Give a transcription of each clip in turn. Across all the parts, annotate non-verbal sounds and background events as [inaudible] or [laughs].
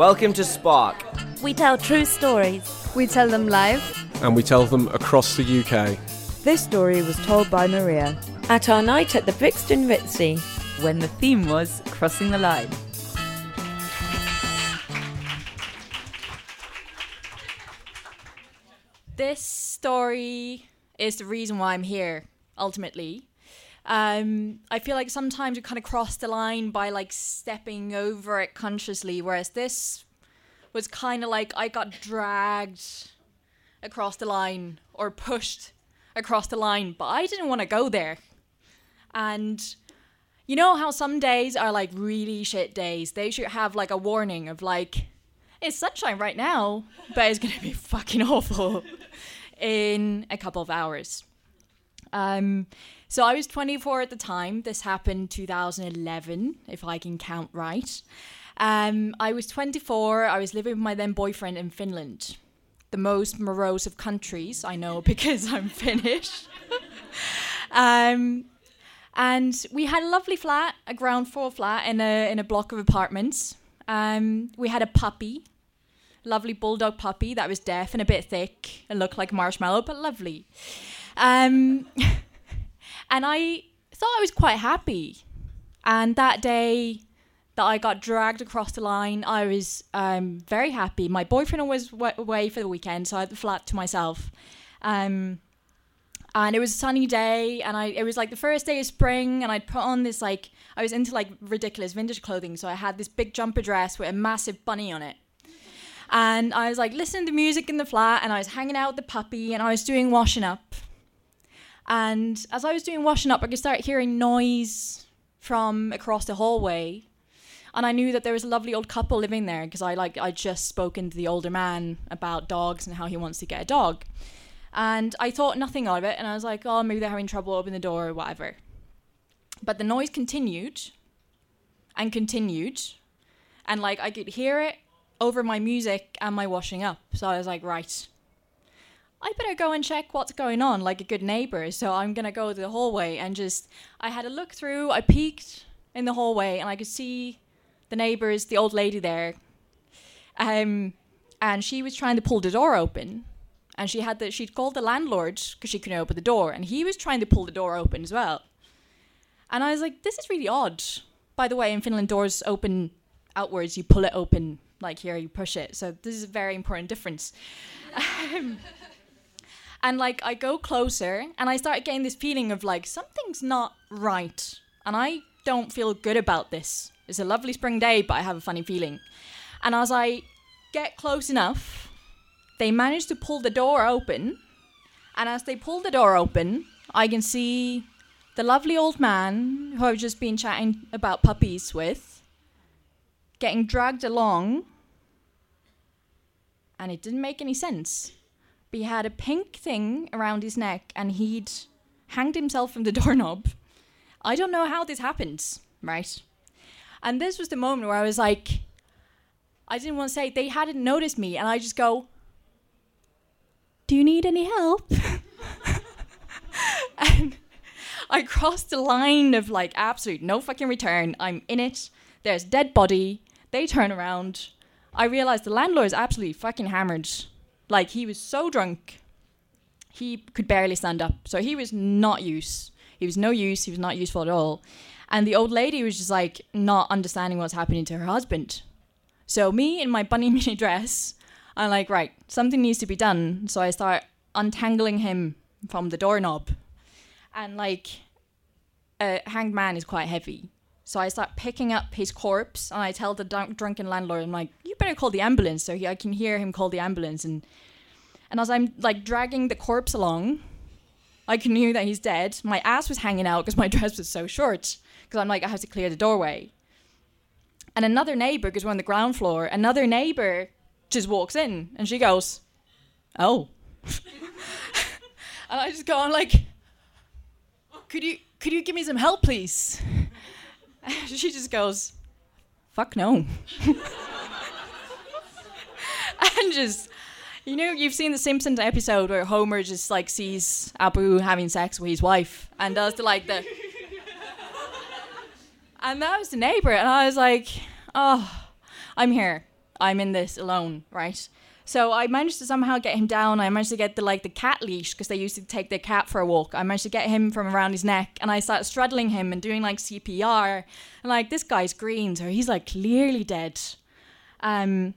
Welcome to Spark. We tell true stories. We tell them live. And we tell them across the UK. This story was told by Maria. At our night at the Brixton Ritzy, when the theme was Crossing the Line. This story is the reason why I'm here, ultimately. Um, I feel like sometimes you kind of cross the line by like stepping over it consciously, whereas this was kind of like I got dragged across the line or pushed across the line, but I didn't want to go there. And you know how some days are like really shit days? They should have like a warning of like, it's sunshine right now, but it's gonna be fucking awful [laughs] in a couple of hours. Um, so I was 24 at the time. This happened 2011, if I can count right. Um, I was 24. I was living with my then boyfriend in Finland, the most morose of countries. I know [laughs] because I'm Finnish. um, and we had a lovely flat, a ground floor flat in a in a block of apartments. Um, we had a puppy, lovely bulldog puppy that was deaf and a bit thick and looked like marshmallow, but lovely. Um, [laughs] and I thought I was quite happy. And that day that I got dragged across the line, I was um, very happy. My boyfriend was w- away for the weekend, so I had the flat to myself. Um, and it was a sunny day, and I it was like the first day of spring, and I'd put on this like I was into like ridiculous vintage clothing, so I had this big jumper dress with a massive bunny on it. And I was like listening to music in the flat, and I was hanging out with the puppy, and I was doing washing up. And as I was doing washing up, I could start hearing noise from across the hallway. And I knew that there was a lovely old couple living there because I like I just spoken to the older man about dogs and how he wants to get a dog. And I thought nothing of it and I was like, oh maybe they're having trouble opening the door or whatever. But the noise continued and continued. And like I could hear it over my music and my washing up. So I was like, right, I better go and check what's going on like a good neighbor. So I'm going to go to the hallway and just, I had a look through, I peeked in the hallway and I could see the neighbors, the old lady there. Um, and she was trying to pull the door open. And she had that she'd called the landlord because she couldn't open the door. And he was trying to pull the door open as well. And I was like, this is really odd. By the way, in Finland, doors open outwards. You pull it open, like here, you push it. So this is a very important difference. [laughs] Um, and like I go closer and I start getting this feeling of like something's not right. And I don't feel good about this. It's a lovely spring day, but I have a funny feeling. And as I get close enough, they manage to pull the door open. And as they pull the door open, I can see the lovely old man who I've just been chatting about puppies with getting dragged along. And it didn't make any sense he had a pink thing around his neck and he'd hanged himself from the [laughs] doorknob. I don't know how this happened, right? And this was the moment where I was like, I didn't want to say they hadn't noticed me, and I just go, Do you need any help? [laughs] and I crossed the line of like absolute no fucking return. I'm in it. There's dead body. They turn around. I realize the landlord is absolutely fucking hammered. Like he was so drunk. he could barely stand up. So he was not use. He was no use. He was not useful at all. And the old lady was just like not understanding what's happening to her husband. So me in my bunny [laughs] mini dress, I'm like, right, something needs to be done. So I start untangling him from the doorknob. And like a hanged man is quite heavy. So I start picking up his corpse and I tell the drunken landlord, I'm like, you better call the ambulance. So he, I can hear him call the ambulance. And, and as I'm like dragging the corpse along, I knew that he's dead. My ass was hanging out because my [laughs] dress was so short. Because I'm like, I have to clear the doorway. And another neighbor, because we're on the ground floor, another neighbor just walks in and she goes, Oh. [laughs] and I just go, I'm like, could you could you give me some help, please? [laughs] she just goes, fuck no. [laughs] and just, you know, you've seen the Simpsons episode where Homer just like sees Apu having sex with his wife and does the like the. [laughs] and that was the neighbor, and I was like, oh, I'm here. I'm in this alone, right? So I managed to somehow get him down. I managed to get the like the cat leash because they used to take their cat for a walk. I managed to get him from around his neck, and I started straddling him and doing like CPR. And like this guy's green, so he's like clearly dead. Um,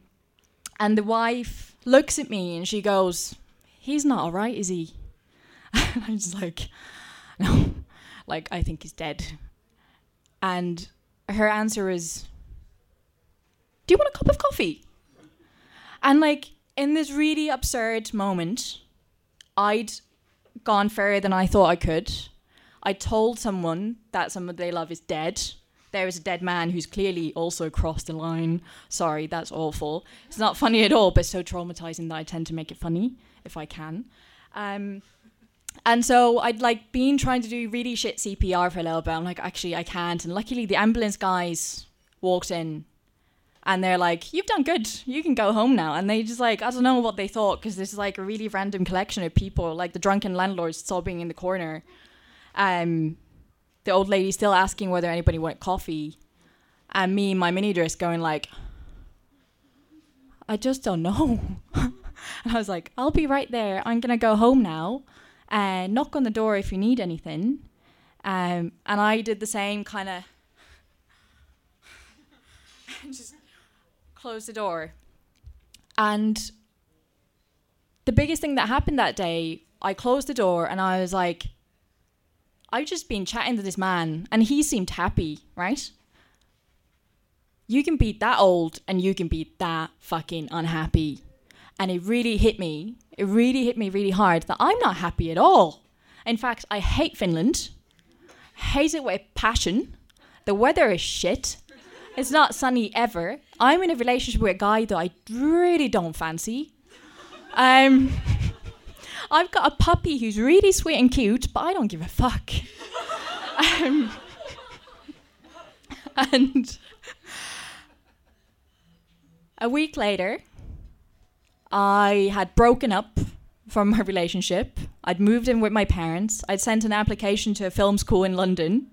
and the wife looks at me and she goes, "He's not all right, is he?" [laughs] And I'm just like, [laughs] "No, like I think he's dead." And her answer is, "Do you want a cup of coffee?" And like in this really absurd moment, I'd gone further than I thought I could. I told someone that someone they love is dead. There is a dead man who's clearly also crossed the line. Sorry, that's awful. It's not funny at all, but so traumatizing that I tend to make it funny if I can. Um, and so I'd like been trying to do really shit CPR for a little bit. I'm like, actually, I can't. And luckily, the ambulance guys walked in and they're like, "You've done good. You can go home now." And they just like, I don't know what they thought because this is like a really random collection of people, like the drunken landlords sobbing in the corner, um, the old lady still asking whether anybody wanted coffee, and me in my mini dress going like, "I just don't know." [laughs] and I was like, "I'll be right there. I'm gonna go home now, and knock on the door if you need anything." Um, and I did the same kind of. [laughs] just closed the door. And the biggest thing that happened that day, I closed the door and I was like, I've just been chatting to this man and he seemed happy, right? You can be that old and you can be that fucking unhappy. And it really hit me. It really hit me really hard that I'm not happy at all. In fact, I hate Finland. Hate it with passion. The weather is shit. It's not sunny ever. I'm in a relationship with a guy that I really don't fancy. Um, I've got a puppy who's really sweet and cute, but I don't give a fuck. um, and a week later, I had broken up from my relationship. I'd moved in with my parents. I'd sent an application to a film school in London.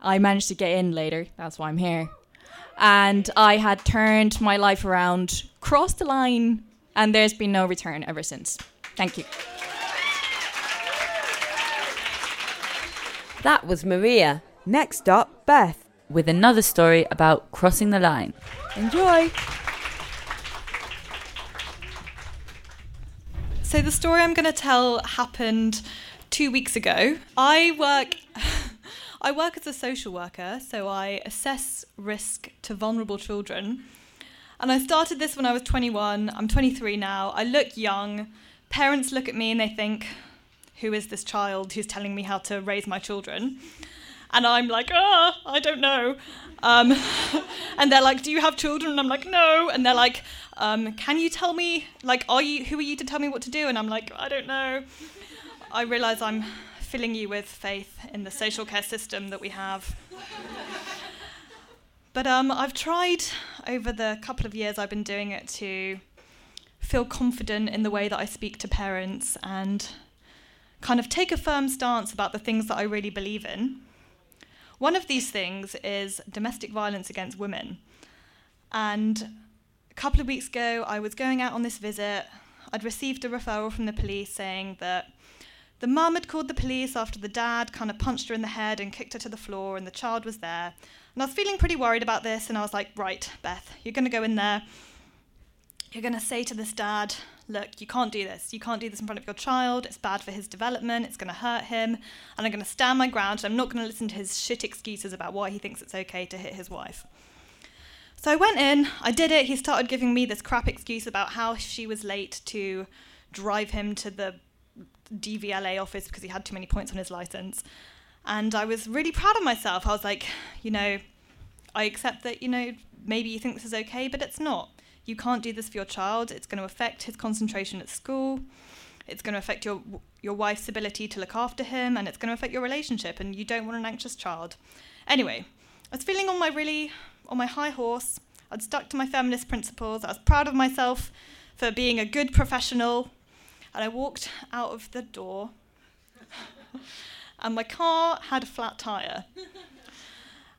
I managed to get in later. That's why I'm here and I had turned my life around, crossed the line, and there's been no return ever since. Thank you. That was Maria. Next up, Beth. With another story about crossing the line. Enjoy. So, the story I'm going to tell happened two weeks ago. I work. I work as a social worker, so I assess risk to vulnerable children. And I started this when I was 21. I'm 23 now. I look young. Parents look at me and they think, who is this child who's telling me how to raise my children? And I'm like, ah, I don't know. Um, [laughs] and they're like, do you have children? And I'm like, no. And they're like, um, can you tell me, like, are you, who are you to tell me what to do? And I'm like, I don't know. I realize I'm filling you with faith in the social care system that we have. but um, I've tried over the couple of years I've been doing it to feel confident in the way that I speak to parents and kind of take a firm stance about the things that I really believe in. One of these things is domestic violence against women. And a couple of weeks ago, I was going out on this visit. I'd received a referral from the police saying that the mum had called the police after the dad kind of punched her in the head and kicked her to the floor, and the child was there. And I was feeling pretty worried about this, and I was like, right, Beth, you're going to go in there. You're going to say to this dad, look, you can't do this. You can't do this in front of your child. It's bad for his development. It's going to hurt him. And I'm going to stand my ground. And I'm not going to listen to his shit excuses about why he thinks it's okay to hit his wife. So I went in, I did it. He started giving me this crap excuse about how she was late to drive him to the DVLA office because he had too many points on his license. And I was really proud of myself. I was like, you know, I accept that, you know, maybe you think this is okay, but it's not. You can't do this for your child. It's going to affect his concentration at school. It's going to affect your your wife's ability to look after him, and it's going to affect your relationship. And you don't want an anxious child. Anyway, I was feeling on my really on my high horse. I'd stuck to my feminist principles. I was proud of myself for being a good professional. And I walked out of the door, and my car had a flat tyre.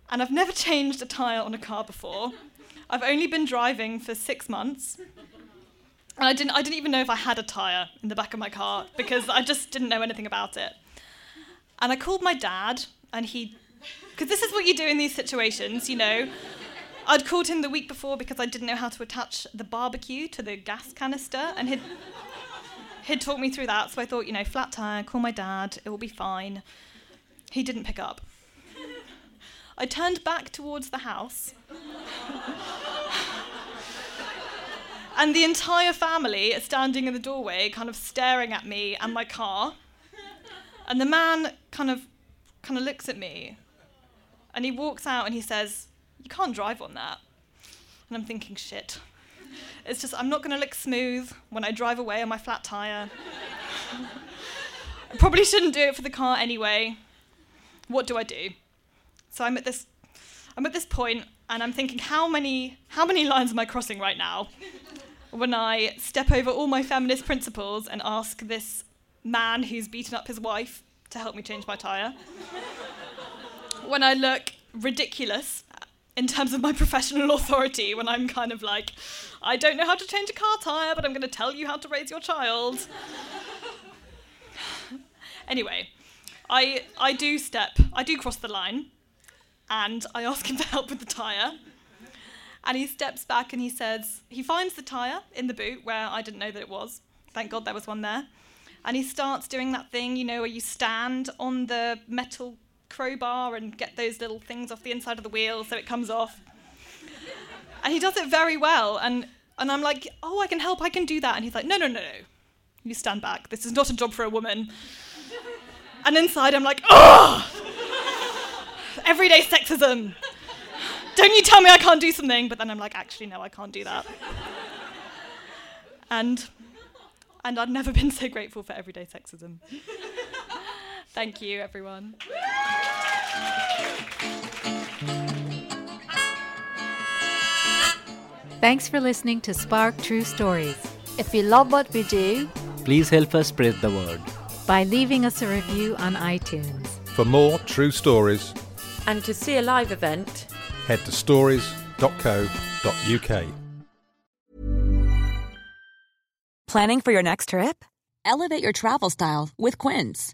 And I've never changed a tyre on a car before. I've only been driving for six months. And I didn't, I didn't even know if I had a tyre in the back of my car because I just didn't know anything about it. And I called my dad, and he, because this is what you do in these situations, you know. I'd called him the week before because I didn't know how to attach the barbecue to the gas canister, and he'd, he'd talked me through that. So I thought, you know, flat tire, call my dad, it will be fine. He didn't pick up. I turned back towards the house. and the entire family is standing in the doorway, kind of staring at me and my car. And the man kind of kind of looks at me and he walks out and he says, You can't drive on that. And I'm thinking, shit. It's just, I'm not going to look smooth when I drive away on my flat tyre. I probably shouldn't do it for the car anyway. What do I do? So I'm at this, I'm at this point, and I'm thinking, how many, how many lines am I crossing right now? when I step over all my feminist principles and ask this man who's beaten up his wife to help me change my tyre. when I look ridiculous in terms of my [laughs] professional authority, when I'm kind of like, I don't know how to change a car tyre, but I'm going to tell you how to raise your child. [sighs] anyway, I, I do step, I do cross the line, and I ask him [laughs] for help with the tyre. And he steps back and he says, he finds the tyre in the boot where I didn't know that it was. Thank God there was one there. And he starts doing that thing, you know, where you stand on the metal crowbar and get those little things off the inside of the wheel so it comes off. and he does it very well. And, and I'm like, oh, I can help, I can do that. And he's like, no, no, no, no. You stand back. This is not a job for a woman. and inside, I'm like, oh! Everyday sexism. Don't you tell me I can't do something. But then I'm like, actually, no, I can't do that. and, and I've never been so grateful for everyday sexism. Thank you, everyone. Thanks for listening to Spark True Stories. If you love what we do, please help us spread the word by leaving us a review on iTunes. For more true stories and to see a live event, head to stories.co.uk. Planning for your next trip? Elevate your travel style with Quince.